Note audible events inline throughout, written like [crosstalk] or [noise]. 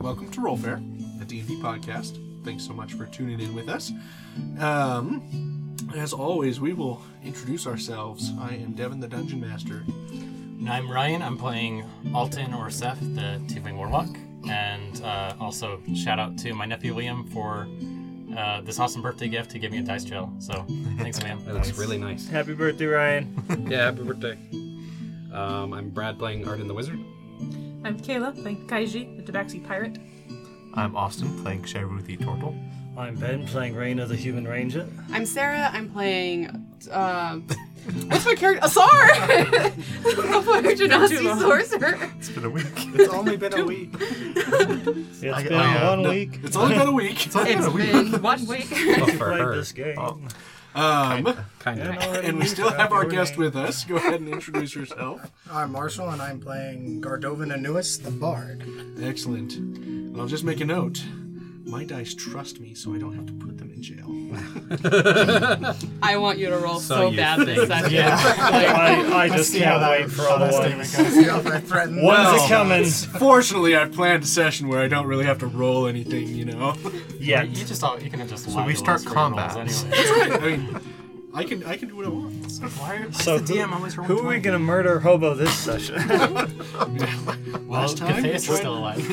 welcome to Roll Fare, a D&D podcast. Thanks so much for tuning in with us. Um, as always, we will introduce ourselves. I am Devin, the Dungeon Master. And I'm Ryan. I'm playing Alton or Seth, the Tiefling Warlock. And uh, also, shout out to my nephew Liam for uh, this awesome birthday gift to give me a dice trail. So, thanks, Liam. [laughs] That looks really nice. Happy birthday, Ryan. [laughs] Yeah, happy birthday. Um, I'm Brad playing Art Arden the Wizard. I'm Kayla, playing Kaiji, the Tabaxi pirate. I'm Austin, playing Sharuthi Tortle. I'm Ben, playing Raina, the human ranger. I'm Sarah. I'm playing. Uh, what's my character? Asar! [laughs] the Fire Genasi sorcerer. It's been a week. It's only been a week. [laughs] It's I- been I, uh, one No, week. It's only been a week. It's only been a week. been one week. Well, for Played her. this game. Oh. Um, Kind And of. already and we still have our guest name. with us. Go ahead and introduce yourself. [laughs] I'm Marshall, and I'm playing Gardovan Anuis, the Bard. Excellent. And I'll just make a note. My dice trust me, so I don't have to put them in jail. [laughs] I want you to roll So so, bad this session. Yeah. [laughs] I, I just see how can't that- wait for all the that ones. statement See if I threaten One's Well, coming. Fortunately, I've planned a session where I don't really have to roll anything, you know. Yeah. You just all, you can just So we start us for your rolls combat. Anyway. I mean, [laughs] I can I can do what I want. So why are, So the who, DM always who are we gonna murder hobo this session? Well, Last time, Gatheus is still alive.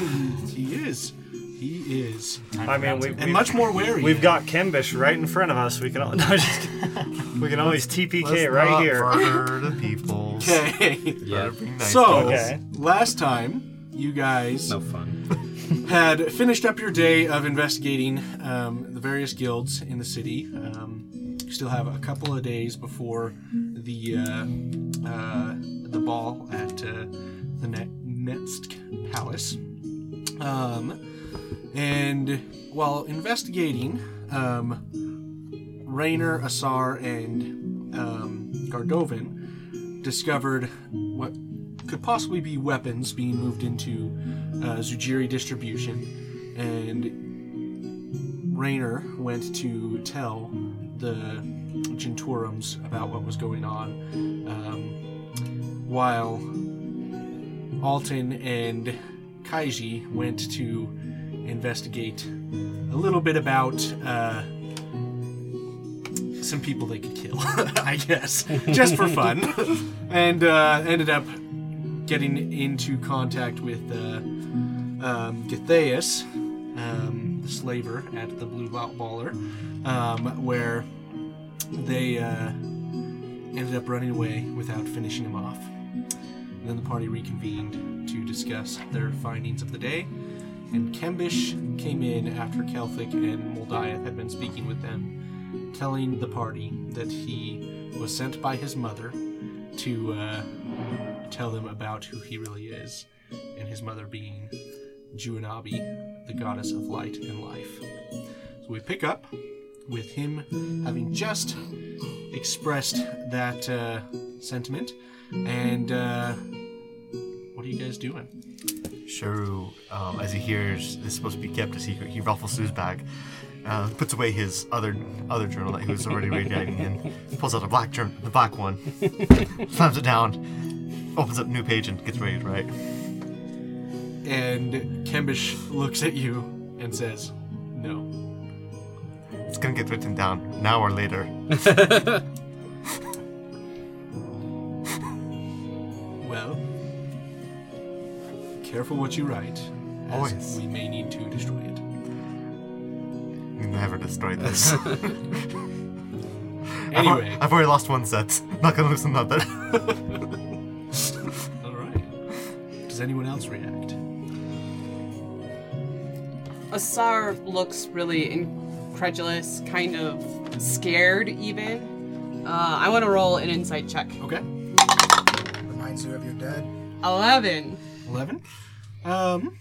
He is. He is. I mean, we- to- And much more wary. We've got Kimbish right in front of us. We can all, [laughs] no, just kidding. we can always TPK Let's right not here. Murder the [laughs] people. Okay. Yeah. Nice So, Okay. last time, you guys No fun. [laughs] had finished up your day of investigating um, the various guilds in the city. Um, you still have a couple of days before the uh, uh, the ball at uh, the Net- Netsk Palace. Um, and while investigating, um, Rainer, Asar, and um, Gardovan discovered what could possibly be weapons being moved into uh, Zujiri distribution, and Rainer went to tell the Genturums about what was going on, um, while Alton and Kaiji went to investigate a little bit about uh, some people they could kill, [laughs] I guess, just for fun, [laughs] and uh, ended up getting into contact with uh, um, um, the slaver at the Blue Baller, um, where they uh, ended up running away without finishing him off. And then the party reconvened to discuss their findings of the day. And Kembish came in after Kelthik and Moldiath had been speaking with them, telling the party that he was sent by his mother to uh, tell them about who he really is, and his mother being Juanabi, the goddess of light and life. So we pick up with him having just expressed that uh, sentiment, and uh, what are you guys doing? Sharu, um, as he hears this is supposed to be kept a secret, he ruffles his bag, uh, puts away his other other journal that he was already reading, and pulls out a black journal, the black one, [laughs] slams it down, opens up a new page, and gets ready to write. And Kembish looks at you and says, "No." It's gonna get written down now or later. [laughs] careful what you write. as Always. We may need to destroy it. You never destroy this. [laughs] Anyway, I've already lost one set. Not gonna lose another. [laughs] all right. Does anyone else react? Asar looks really incredulous, kind of scared, even. Uh, I want to roll an insight check. Okay. Reminds you of your dad. 11. 11 um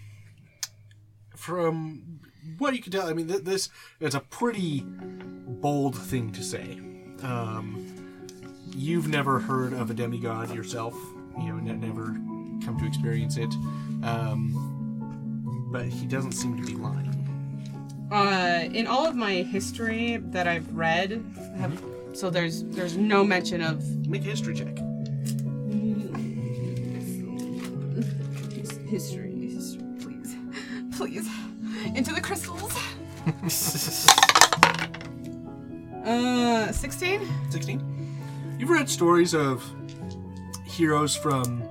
from what you can tell i mean th- this is a pretty bold thing to say. Um you've never heard of a demigod yourself you know ne- never come to experience it. Um but he doesn't seem to be lying. Uh, in all of my history that I've read, have, so there's there's no mention of make a history check history, history, please, please. Into the crystals. [laughs] uh, 16? 16. You've read stories of heroes from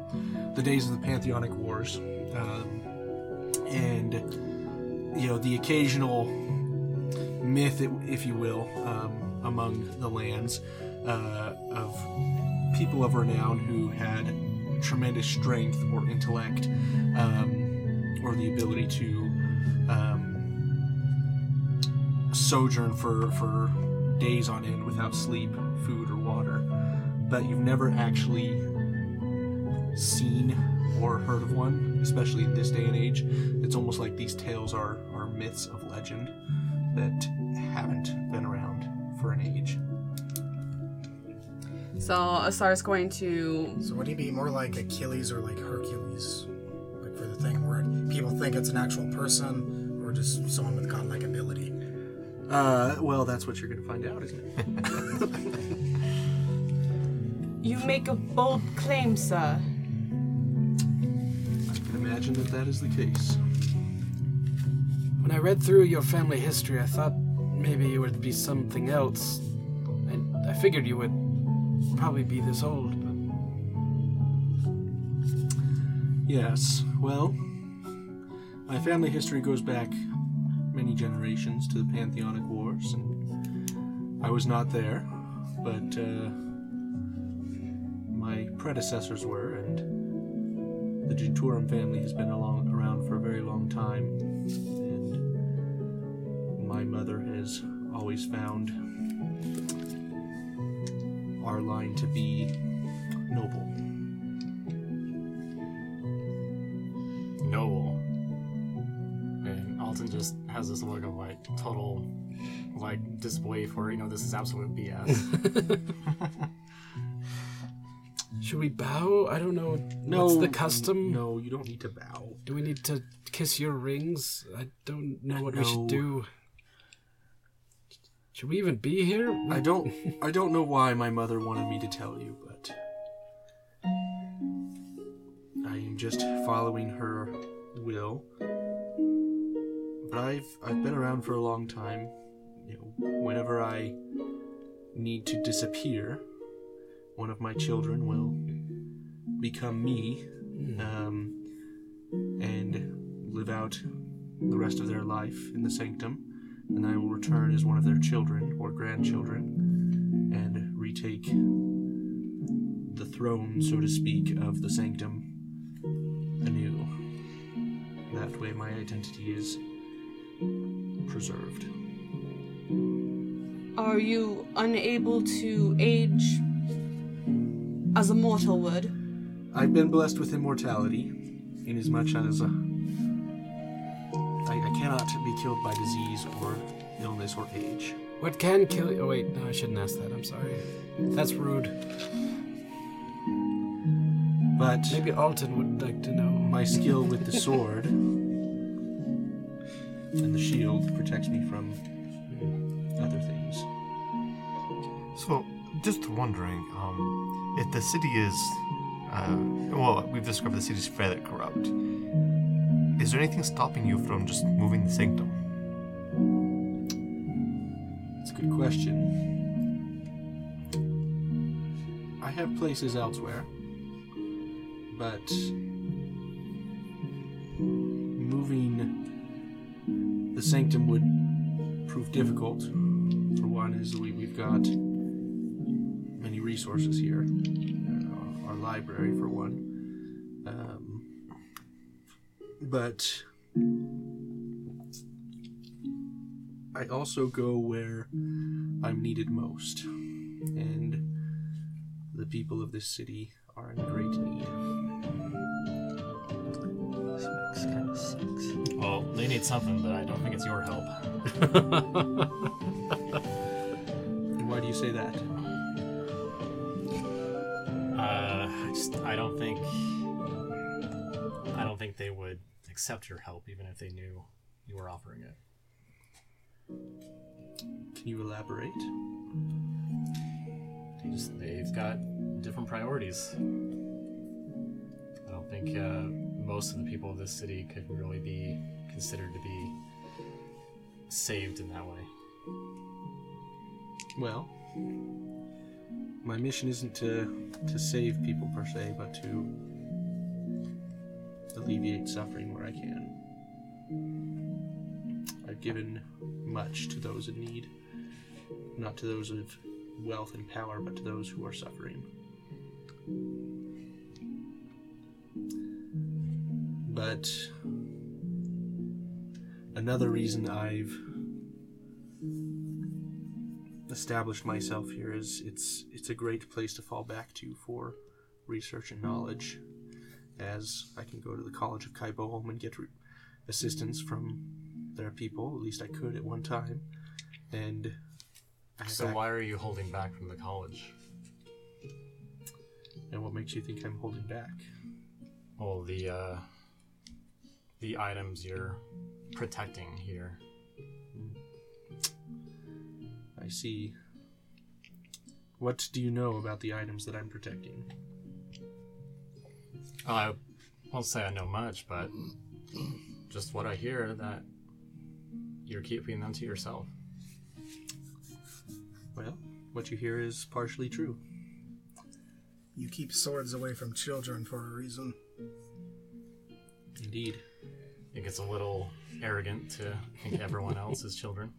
the days of the Pantheonic Wars, um, and you know the occasional myth, if you will, um, among the lands uh, of people of renown who had tremendous strength or intellect, um, or the ability to um, sojourn for for days on end without sleep, food, or water, but you've never actually seen or heard of one, especially in this day and age. It's almost like these tales are, are myths of legend that haven't been around for an age. So Asar's going to. So would he be more like Achilles or like Hercules? Like for the thing where people think it's an actual person or just someone with godlike ability? Uh, well, that's what you're going to find out, isn't it? [laughs] You make a bold claim, sir. I can imagine that that is the case. When I read through your family history, I thought maybe you would be something else. I, I figured you would probably be this old, but Yes, well, my family history goes back many generations to the Pantheonic Wars, and I was not there, but uh, my predecessors were, and the Genturum family has been along, around for a very long time, and my mother has always found our line to be noble. Noble. And Alton just has this look of like total like disbelief where you know this is absolute BS. [laughs] should we bow? I don't know. No. What's the custom? No, you don't need to bow. Do we need to kiss your rings? I don't know what we should do. Should we even be here? I don't I don't know why my mother wanted me to tell you, but I am just following her will. But I've I've been around for a long time. You know, whenever I need to disappear, one of my children will become me um, and live out the rest of their life in the sanctum and I will return as one of their children or grandchildren and retake the throne, so to speak, of the sanctum anew. That way, my identity is preserved. Are you unable to age as a mortal would? I've been blessed with immortality, inasmuch as uh, killed by disease or illness or age. What can kill you? Oh wait, no, I shouldn't ask that. I'm sorry. That's rude. But Maybe Alton would like to know. my skill with the sword and the shield protects me from other things. So, just wondering, um, if the city is, uh, well, we've discovered the city is fairly corrupt. Is there anything stopping you from just moving the sanctum? It's a good question. I have places elsewhere, but moving the sanctum would prove difficult. For one, is we, we've got many resources here. Uh, our library, for one. But I also go where I'm needed most. And the people of this city are in great need. This makes kind of sense. well, they need something, but I don't think it's your help. [laughs] And why do you say that? Uh, I just I don't think I don't think they would accept your help even if they knew you were offering it. Can you elaborate? They just they've got different priorities. I don't think uh, most of the people of this city could really be considered to be saved in that way. Well, my mission isn't to to save people per se, but to alleviate suffering where I can. I've given much to those in need, not to those of wealth and power, but to those who are suffering. But another reason I've established myself here is it's it's a great place to fall back to for research and knowledge as I can go to the College of Kaibohom and get re- assistance from their people at least I could at one time and I So why are you holding back from the college? and what makes you think I'm holding back Well, the uh, the items you're protecting here. I see what do you know about the items that I'm protecting I won't say I know much, but just what I hear that you're keeping them to yourself. well what you hear is partially true You keep swords away from children for a reason. indeed It gets a little arrogant to think everyone else is children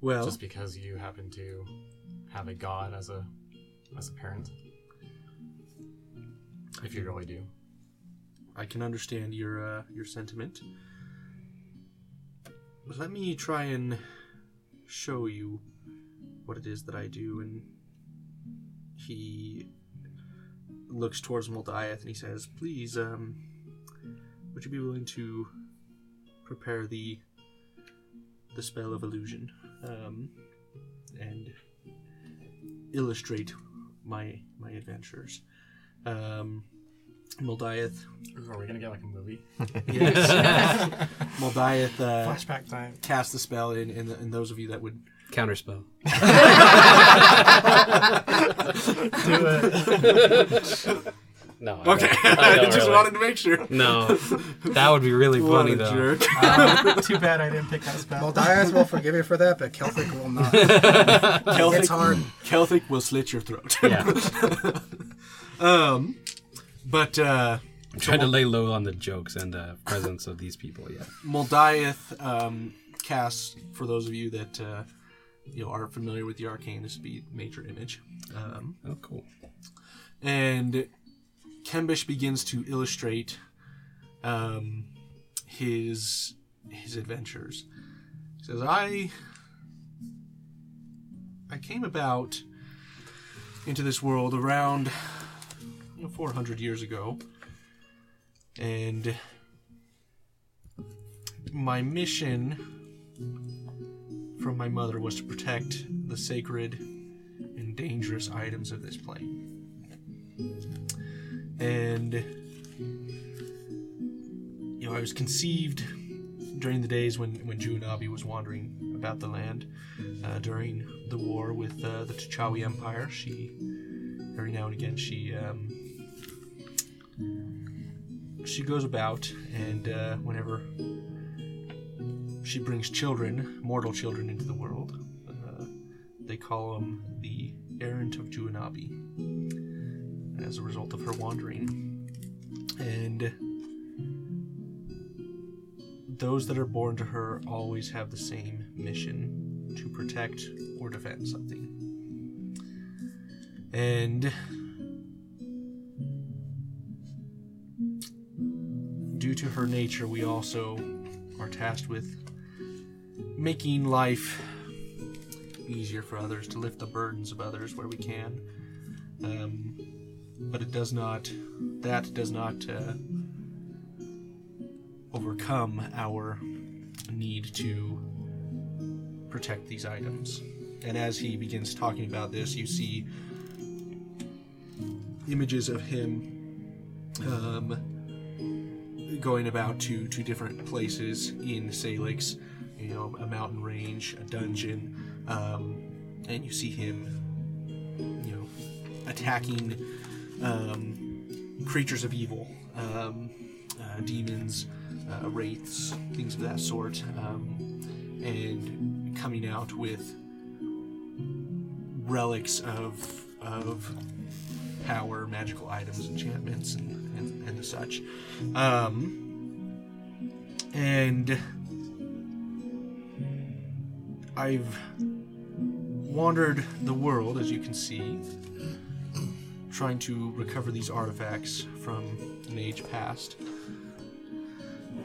well just because you happen to have a god as a as a parent. If you really do. I can understand your uh, your sentiment. But let me try and show you what it is that I do. And he looks towards Moldiath and he says, "Please, um, would you be willing to prepare the the spell of illusion um, and illustrate my my adventures?" Um, Moldiath Are we gonna get like a movie? Yes. [laughs] Moldiath uh, Flashback time. cast the spell, and, and, and those of you that would. Counterspell. [laughs] Do it. No. I Okay, don't- I [laughs] I don't just really. wanted to make sure. No, that would be really What funny a though. jerk. Too bad I didn't pick that spell. Moldiath will forgive you for that, but Kelthik will not. Kelthik, It's hard. Kelthik will slit your throat. Yeah, um, but uh, I'm trying to lay low on the jokes and the presence of these people. Yeah. Moldiath um, casts, for those of you that uh, you know are familiar with the arcane, this would be major image. Um, Oh, cool. and Kembish begins to illustrate um, his his adventures. He says, "I I came about into this world around you know, 400 years ago, and my mission from my mother was to protect the sacred and dangerous items of this plane." and you know I was conceived during the days when when Junabi was wandering about the land uh, during the war with uh, the T'Chawi Empire. She every now and again she um, she goes about and uh, whenever she brings children, mortal children, into the world, uh, they call them the errant of Juanabi as a result of her wandering. And those that are born to her always have the same mission to protect or defend something. And due to her nature, we also are tasked with making life easier for others, to lift the burdens of others where we can. Um, but it does not that does not uh, overcome our need to protect these items and as he begins talking about this you see images of him um, going about to to different places in Salix you know a mountain range a dungeon um, and you see him you know attacking um, creatures of evil, um, uh, demons, uh, wraiths, things of that sort, um, and coming out with relics of of power, magical items, enchantments, and, and, and such. Um, and I've wandered the world, as you can see, trying to recover these artifacts from an age past.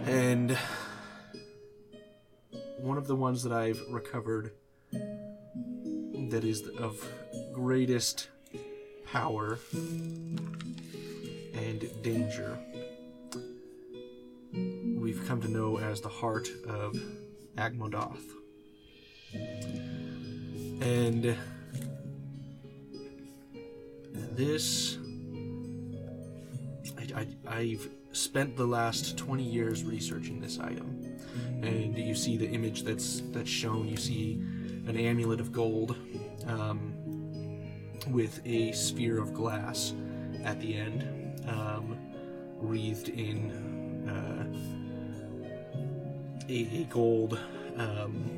And one of the ones that I've recovered that is of greatest power and danger. We've come to know as the heart of Agmodath. And this I, I, I've spent the last 20 years researching this item. And you see the image that's that's shown. You see an amulet of gold um, with a sphere of glass at the end um, wreathed in uh, a, a gold um,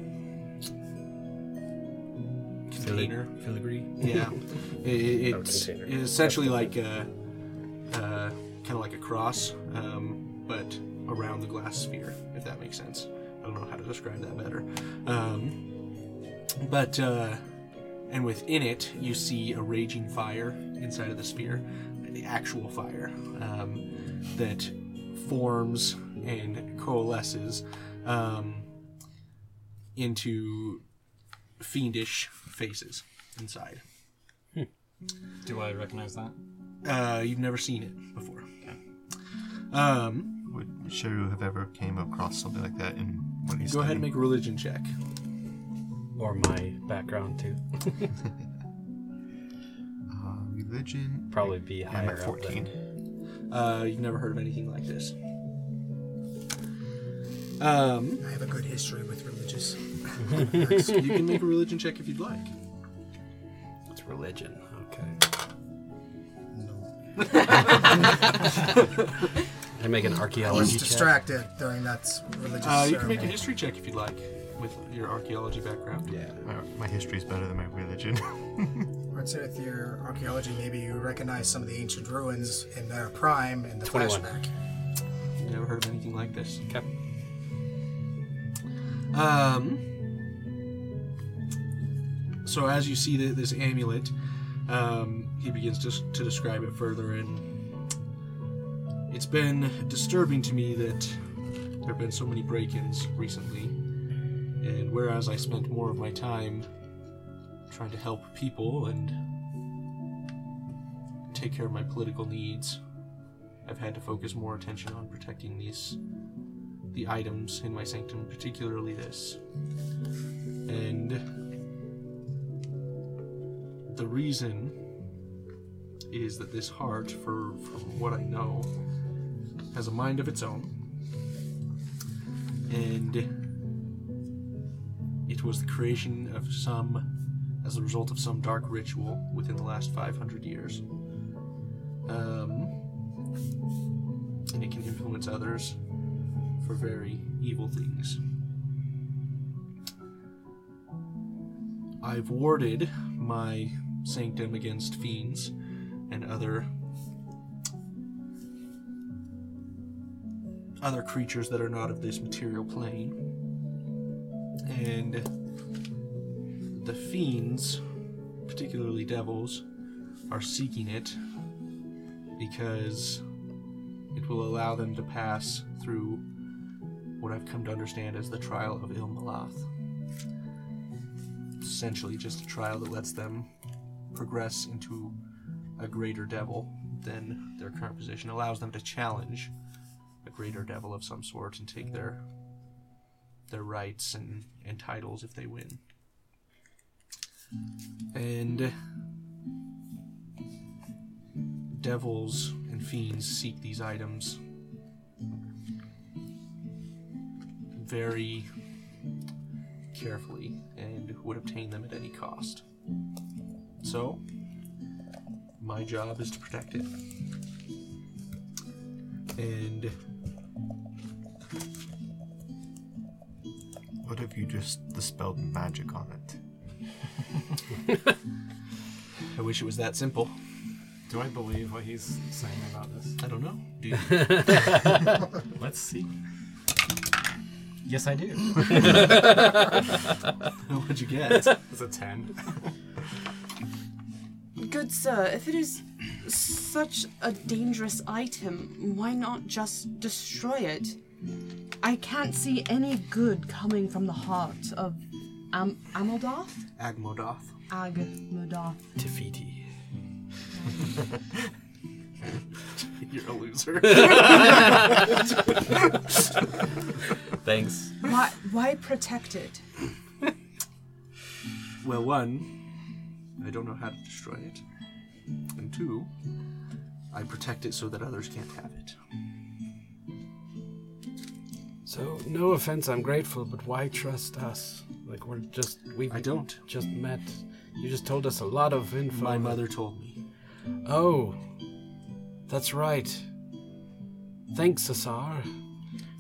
container Filigree. yeah, [laughs] it, it- it's, essentially like a, uh, kind of like a cross, um, but around the glass sphere, if that makes sense. I don't know how to describe that better. Um, but uh, and within it, you see a raging fire inside of the sphere, the actual fire um, that forms and coalesces um, into fiendish faces inside. Do I recognize that? Uh, you've never seen it before. Um, Would Sheru have ever came across something like that in when he's go ahead and make a religion check. Or my background too. [laughs] uh, religion? Probably be I'm higher at up 14. than- Uh, you've never heard of anything like this. Um, I have a good history with religious. [laughs] you can make a religion check if you'd like. It's religion. Okay. No. [laughs] I make an I was archaeology check. distracted during that religious Uh, you can make a history check if you'd like with your archaeology background. Yeah. My, my is better than my religion. [laughs] I'd say with your archaeology, maybe you recognize some of the ancient ruins in their prime in the 21. flashback. You never heard of anything like this. Okay. Um. So as you see th- this amulet, um, he begins to, to describe it further, and it's been disturbing to me that there have been so many break-ins recently. And whereas I spent more of my time trying to help people and take care of my political needs, I've had to focus more attention on protecting these the items in my sanctum, particularly this. And the reason is that this heart, for from what I know, has a mind of its own. And it was the creation of some, as a result of some dark ritual within the last 500 years. Um, and it can influence others for very evil things. I've warded my sanctum against fiends and other other creatures that are not of this material plane. And the fiends, particularly devils, are seeking it because it will allow them to pass through what I've come to understand as the trial of Il Malath. Essentially, just a trial that lets them progress into a greater devil than their current position, allows them to challenge a greater devil of some sort and take their their rights and, and titles if they win. And uh, devils and fiends seek these items very carefully and would obtain them at any cost. So, my job is to protect it. And What if you just dispelled magic on it? [laughs] I wish it was that simple. Do I believe what he's saying about this? I don't know. Do you? [laughs] Let's see. Yes, I do. [laughs] What'd you get? It's a 10. Good sir, if it is such a dangerous item, why not just destroy it? I can't see any good coming from the heart of Am- Amaldoth? Agmodath. Agmodath. Tafiti. [laughs] You're a loser. [laughs] Thanks. Why, why protect it? well, one, I don't know how to destroy it. And two, I protect it so that others can't have it. So, no offense, I'm grateful, but why trust us? Like, we're just. we I don't. just met. You just told us a lot of info. My mother told me. Oh. That's right. Thanks, Asar.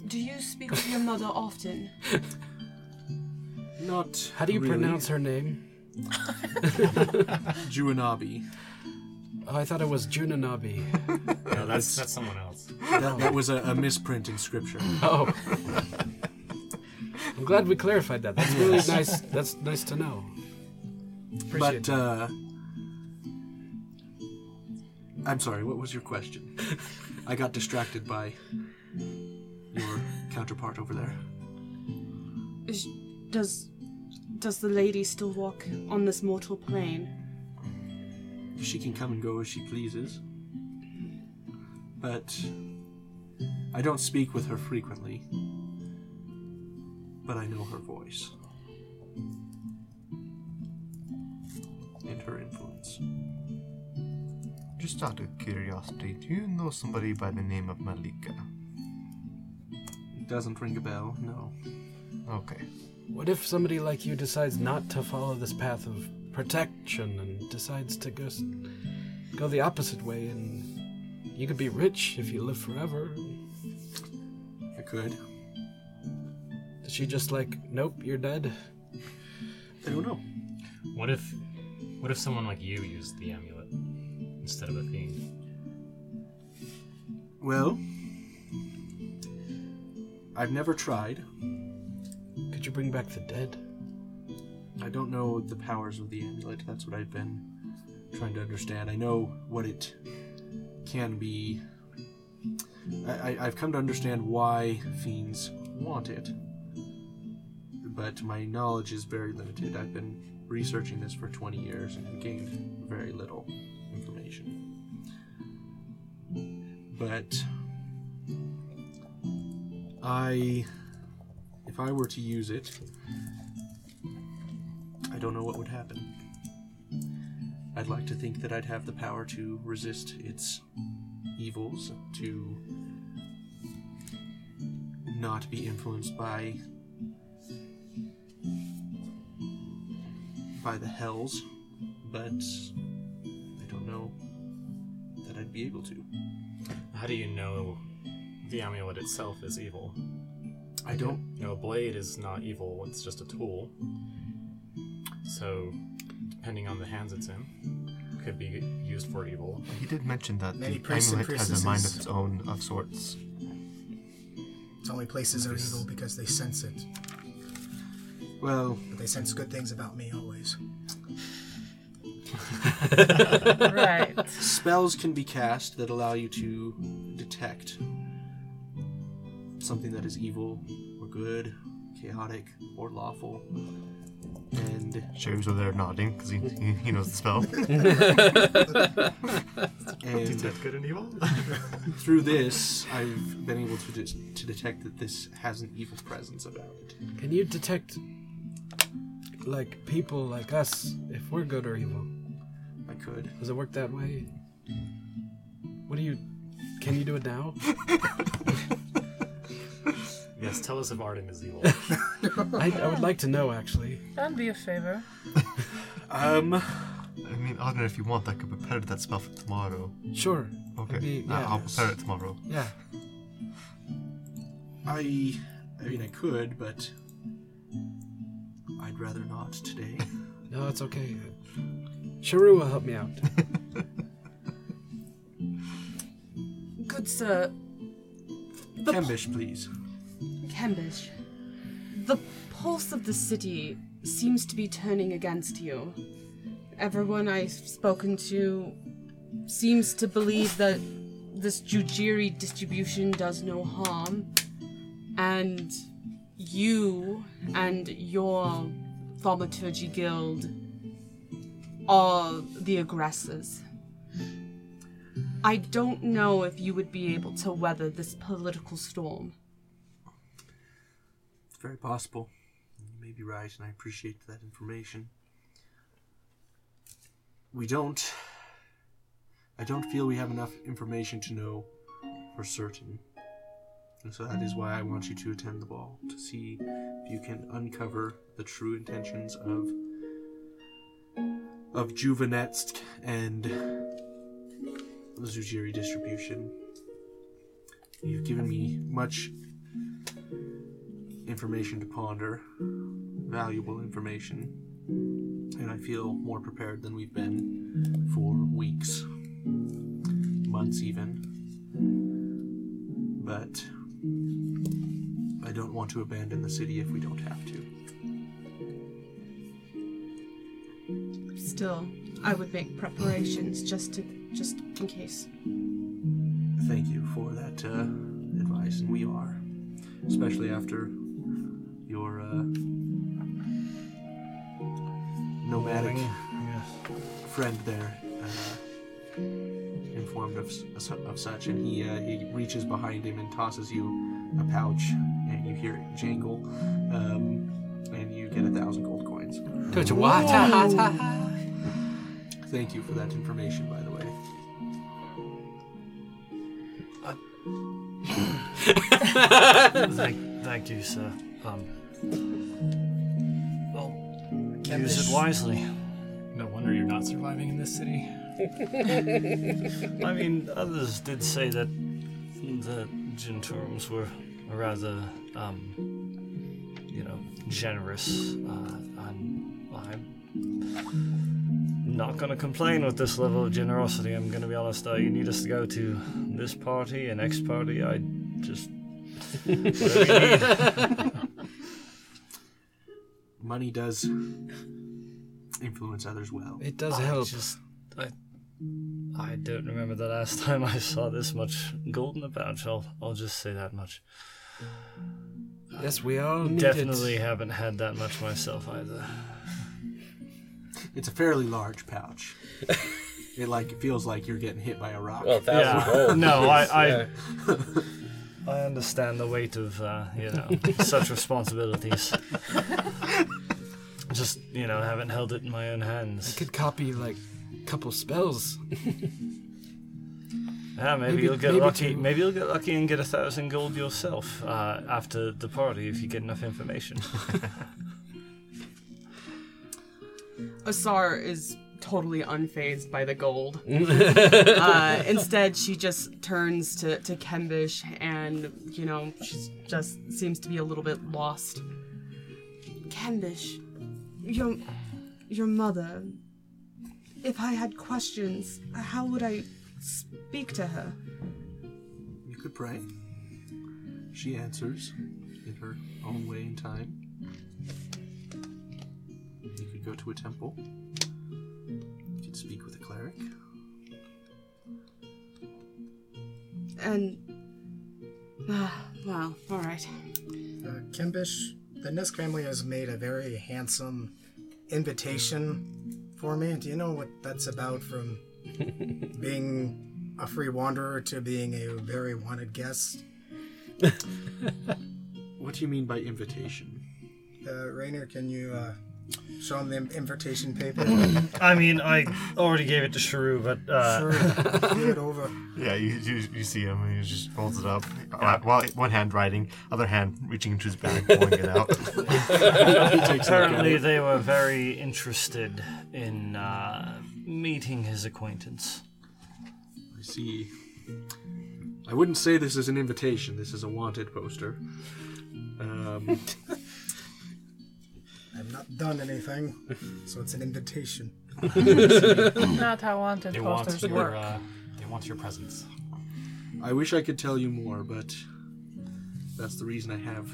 Do you speak with your mother often? [laughs] Not. How do you really. pronounce her name? [laughs] Juanabi. Oh, I thought it was Junanabi. [laughs] No, that's that's someone else. That, that was a, a misprint in scripture. [laughs] Oh. I'm glad we clarified that. That's really nice. That's nice to know. Appreciate But, uh. I'm sorry, what was your question? I got distracted by your counterpart over there. Is, does does the lady still walk on this mortal plane? She can come and go as she pleases. But I don't speak with her frequently. But I know her voice. And her influence. Just out of curiosity, do you know somebody by the name of Malika? It doesn't ring a bell, no. Okay. What if somebody like you decides not to follow this path of protection and decides to go, go the opposite way and you could be rich if you live forever? I could. Is she just like, nope, you're dead? I don't know. What if what if someone like you used the amulet instead of a fiend? Well, I've never tried. Could you bring back the dead? I don't know the powers of the amulet. That's what I've been trying to understand. I know what it can be. I, I've come to understand why fiends want it, but my knowledge is very limited. I've been researching this for 20 years and have gained very little information. But I, if I were to use it, I don't know what would happen. I'd like to think that I'd have the power to resist its evils, to not be influenced by by the hells, but I don't know that I'd be able to. How do you know the amulet itself is evil? I don't You know, a blade is not evil, it's just a tool. So, depending on the hands it's in, could be used for evil. He did mention that Many the priests amulet has a mind of its own of sorts. It's only places are evil because they sense it. well But they sense good things about me always. [laughs] [laughs] right. spells can be cast that allow you to detect something that is evil or good, chaotic or lawful. And Sherry's over there nodding because he, he, he knows the spell. [laughs] and Detect good and evil? [laughs] through this, I've been able to de- to detect that this has an evil presence about it. Can you detect, like, people like us if we're good or evil? I could. Does it work that way? What do you. Can you do it now? [laughs] Yes, tell us if Arden is evil. [laughs] I, I would like to know, actually. That'd be a favor. [laughs] Um, I mean, Ogden, if you want, I could prepare that spell for tomorrow. Sure. Okay, Maybe- Uh, yeah. I'll prepare it tomorrow. Yeah. I, I mean, I could, but I'd rather not today. [laughs] No, it's okay. Sharu will help me out. Good sir, the Kembish, please. Kembish, the pulse of the city seems to be turning against you. Everyone I've spoken to seems to believe that this Zujiri distribution does no harm, and you and your Thaumaturgy Guild are the aggressors. I don't know if you would be able to weather this political storm. It's very possible. You may be right, and I appreciate that information. We don't. I don't feel we have enough information to know for certain. And so that is why I want you to attend the ball, to see if you can uncover the true intentions of of Juvenetsk and Zujiri distribution. You've given me much information to ponder, valuable information, and I feel more prepared than we've been for weeks, months even. But I don't want to abandon the city if we don't have to. Still, I would make preparations just to just in case. Thank you for that uh, advice, and we are, especially after friend there uh, informed of, of such, and he uh, he reaches behind him and tosses you a pouch, and you hear it jangle, um, and you get a thousand gold coins. Coach Thank you for that information, by the way. thank, thank you, sir. Um, well, use it wisely. No wonder you're not surviving in this city. [laughs] I mean, others did say that the Genturums were rather, um, you know, generous. Uh, and I'm not going to complain with this level of generosity. I'm going to be honest. Uh, you need us to go to this party and next party. I just. whatever you need. [laughs] Money does influence others well. It does I help. Just, I, I don't remember the last [laughs] time I saw this much gold in a pouch. I'll, I'll just say that much. Yes, we all need Definitely it. haven't had that much myself either. It's a fairly large pouch. [laughs] it like it feels like you're getting hit by a rock. Well, thousand Yeah, gold. [laughs] no, I, I, Yeah. I understand the weight of, uh, you know, such responsibilities. Just, you know, haven't held it in my own hands. I could copy like a couple spells. [laughs] Yeah, maybe, maybe- you'll get maybe lucky. to- Maybe you'll get lucky and get a thousand gold yourself uh, after the party if you get enough information. [laughs] Asar is totally unfazed by the gold. [laughs] uh, instead, she just turns to, to Kembish and, you know, she just seems to be a little bit lost. Kembish, your, your mother, if I had questions, how would I speak to her? You could pray. She answers in her own way and time. You could go to a temple. You could speak with a cleric. And. Ah, well, alright. Uh, Kimbish, the Nisk family has made a very handsome invitation for me. Do you know what that's about from [laughs] being a free wanderer to being a very wanted guest? [laughs] What do you mean by invitation? Uh, Rainer, can you uh, show him the invitation paper? [laughs] I mean, I already gave it to Sharu, but uh, sure, give it over. [laughs] Yeah, you, you, you see him, and he just holds it up. Uh, While one hand writing, other hand reaching into his bag, pulling it out. [laughs] apparently they were very interested in uh, meeting his acquaintance. I see. I wouldn't say this is an invitation. This is a wanted poster. Um, done anything, [laughs] so it's an invitation. Not how wanted They want posters your work. uh, they want your presence. I wish I could tell you more, but that's the reason I have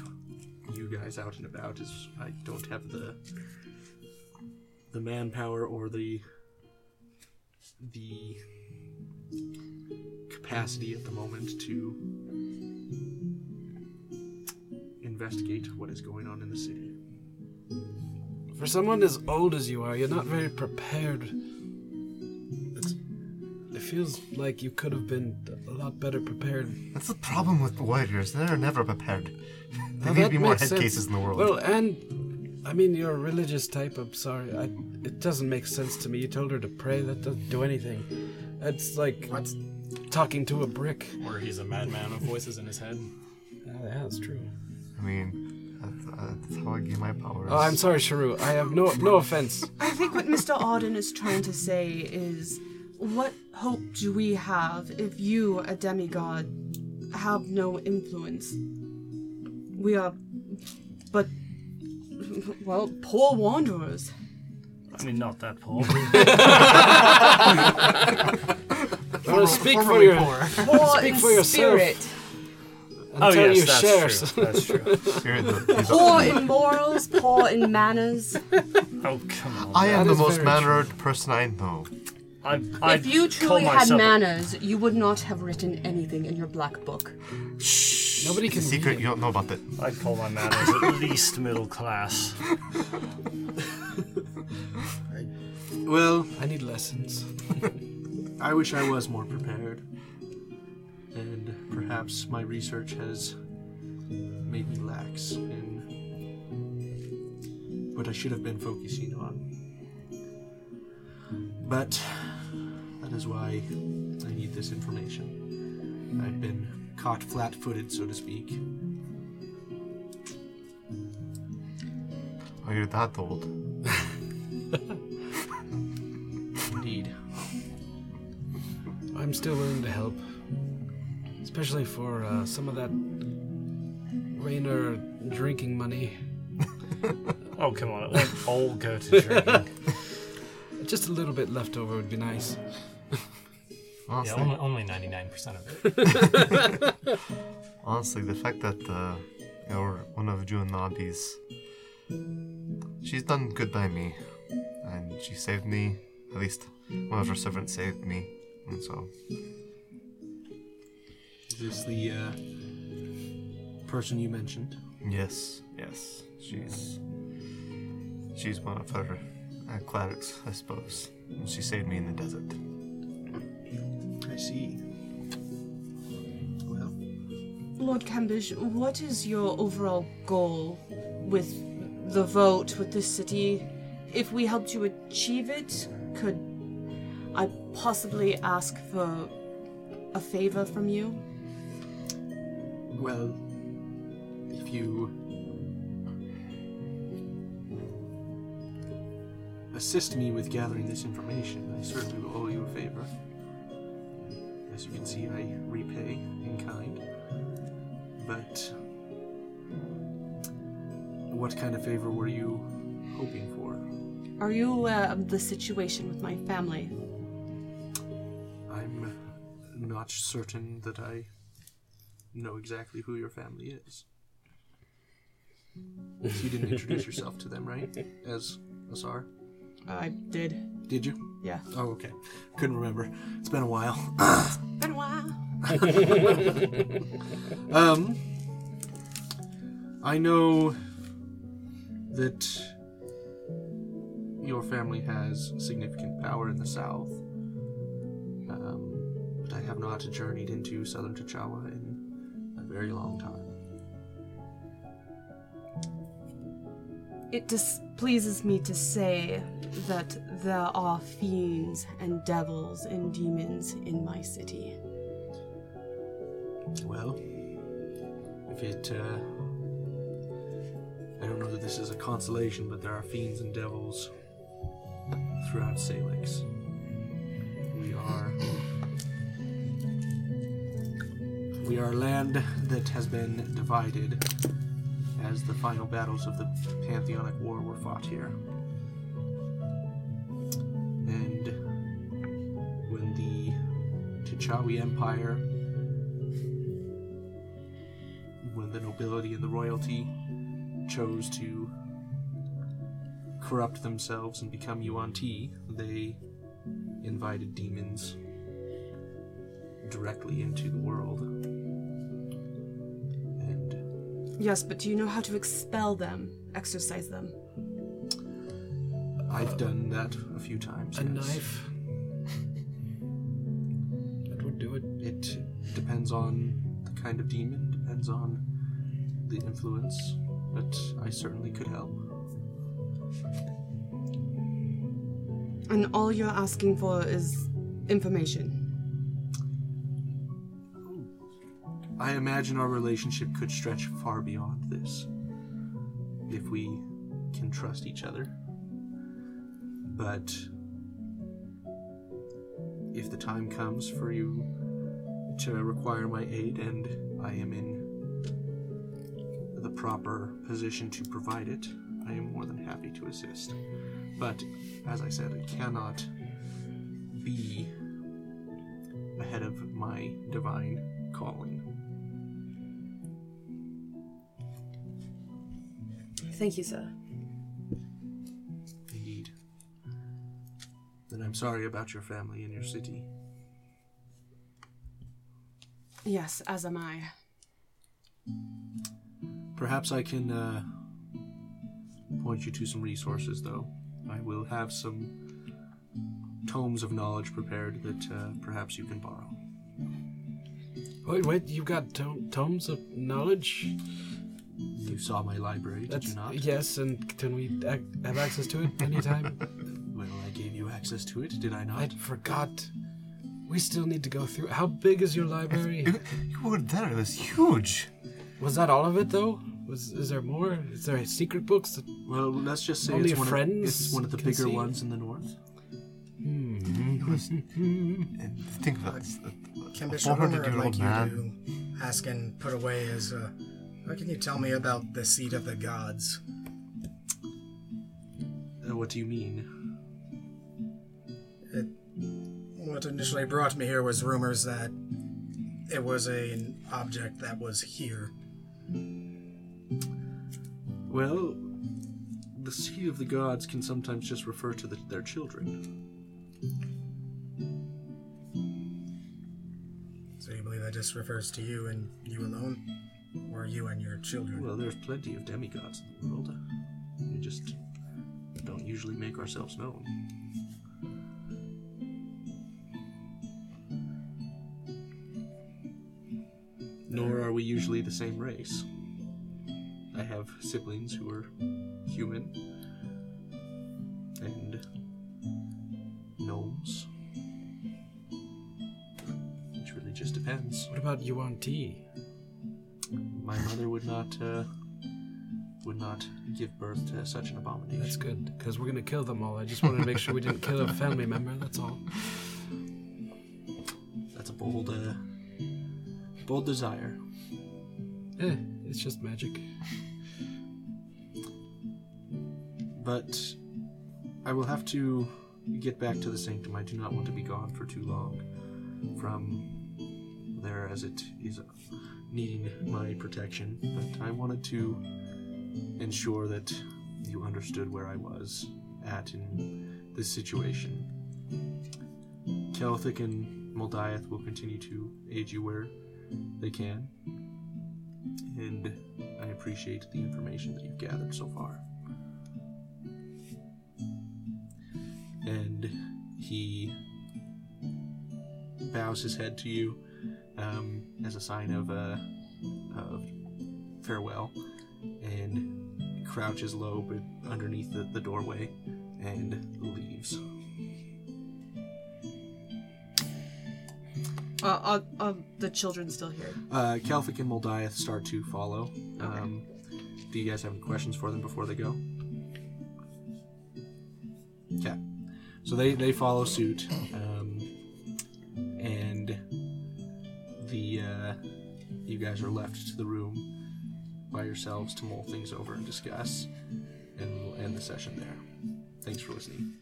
you guys out and about is I don't have the the manpower or the the capacity at the moment to investigate what is going on in the city. For someone as old as you are, you're not very prepared. It's, it feels like you could have been a lot better prepared. That's the problem with warriors. They're never prepared. There Now, need to be more makes head sense. cases in the world. Well, and I mean, you're a religious type. I'm sorry. I, it doesn't make sense to me. You told her to pray. That doesn't do anything. It's like What? talking to a brick. Or he's a madman with voices in his head. Yeah, yeah, that's true. I mean, that's, uh, that's how I gain my powers. Oh, I'm sorry, Sharu. I have no no offense. [laughs] I think what Mr. Auden is trying to say is what hope do we have if you, a demigod, have no influence? We are but well, poor wanderers. I mean, not that poor. [laughs] Well, speak for your Poor Speak for yourself. Spirit. oh until yes, you that's share. true. That's true. [laughs] Here, the- he's- Poor in morals, poor in manners. [laughs] Oh come on. I am the most very mannered person I know. I, I if you truly had myself a- manners, you would not have written anything in your black book. Nobody can a secret read. you don't know about that. I'd call my manners at [laughs] least middle class. Well, I need lessons. I wish I was more prepared. And perhaps my research has made me lax in what I should have been focusing on. But that is why I need this information. I've been caught flat footed, so to speak. Oh, you're that old. [laughs] Indeed. I'm still willing to help, especially for uh, some of that Rainer drinking money. [laughs] Oh come on, it won't all go to [laughs] drinking. Just a little bit left over would be nice. [laughs] Honestly, Yeah, only, only 99% of it. honestly, the fact that uh, you know, one of June Nobby's, she's done good by me, and she saved me. At least one of her servants saved me, and so Is this the uh, person you mentioned? yes, yes, she's she's one of her uh, clerics, I suppose. And she saved me in the desert. I see. Well, Lord Cambish, what is your overall goal with the vote, with this city? If we helped you achieve it, could I possibly ask for a favor from you? Well, if you assist me with gathering this information, I certainly will owe you a favor. As you can see, I repay in kind. But what kind of favor were you hoping for? Are you aware of the situation with my family? I'm not certain that I know exactly who your family is. You didn't introduce yourself to them, right? As Asar? I did. Did you? Yeah. Oh, okay. Couldn't remember. It's been a while. [coughs] Been a while. [laughs] Um, I know that your family has significant power in the south, um, but I have not journeyed into southern T'Chawa in a very long time. It displeases me to say that there are fiends and devils and demons in my city. Well, if it, uh, I don't know that this is a consolation, but there are fiends and devils throughout Salix. We are. We are land that has been divided, as the final battles of the Pantheonic War were fought here. And when the T'Chawi Empire, when the nobility and the royalty chose to corrupt themselves and become Yuan Ti, they invited demons directly into the world. And Yes, but do you know how to expel them, exorcise them? I've done that a few times. A yes. knife. [laughs] That would do it. It depends on the kind of demon, depends on the influence, but I certainly could help. And all you're asking for is information. I imagine our relationship could stretch far beyond this if we can trust each other. But if the time comes for you to require my aid and I am in the proper position to provide it, I am more than happy to assist. But as I said, I cannot be ahead of my divine calling. Thank you, sir. Indeed. Then I'm sorry about your family and your city. Yes, as am I. Perhaps I can uh, point you to some resources, though. I will have some tomes of knowledge prepared that uh, perhaps you can borrow. Wait, wait, you've got to- tomes of knowledge? You saw my library, did That's you not? yes, and can we ac- have access to it anytime? [laughs] Well, I gave you access to it, did I not? I forgot. We still need to go through. How big is your library? You were there. It was huge. Was that all of it though? Was is there more? Is there secret books? That, Well, let's just say Only it's one, friends of, it's one of the bigger see? ones in the north. It was. and think of that. A Kimbish, a 400 I'd like old you man. to ask and put away is, uh, what can you tell me about the seat of the gods? Uh, what do you mean? It, what initially brought me here was rumors that it was a, an object that was here. Well, the seat of the gods can sometimes just refer to the, their children. So you believe that just refers to you and you alone? Or you and your children? Well, there's plenty of demigods in the world. We just don't usually make ourselves known. Nor are we usually the same race. I have siblings who are human and gnomes. It really just depends. what about Yuan Ti? Mother would not uh, would not give birth to such an abomination. That's good because we're gonna kill them all. I just wanted to make sure we didn't kill a family member. That's all. That's a bold, uh, bold desire. Eh, it's just magic. But I will have to get back to the sanctum. I do not want to be gone for too long from there, as it is needing my protection. But I wanted to ensure that you understood where I was at in this situation. Kelthik and Moldiath will continue to aid you where they can, and I appreciate the information that you've gathered so far. And he bows his head to you um, as a sign of, uh, of farewell, and crouches low but underneath the, the doorway and leaves. Uh, are, are the children still here? Uh, and Moldiath start to follow. Um, do you guys have any questions for them before they go? Okay. So they, they follow suit. Uh, guys are left to the room by yourselves to mull things over and discuss. And we'll end the session there. Thanks for listening.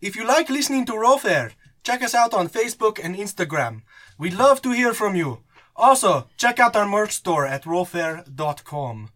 If you like listening to Roll Fare, check us out on Facebook and Instagram. We'd love to hear from you. Also, check out our merch store at rollfare.com.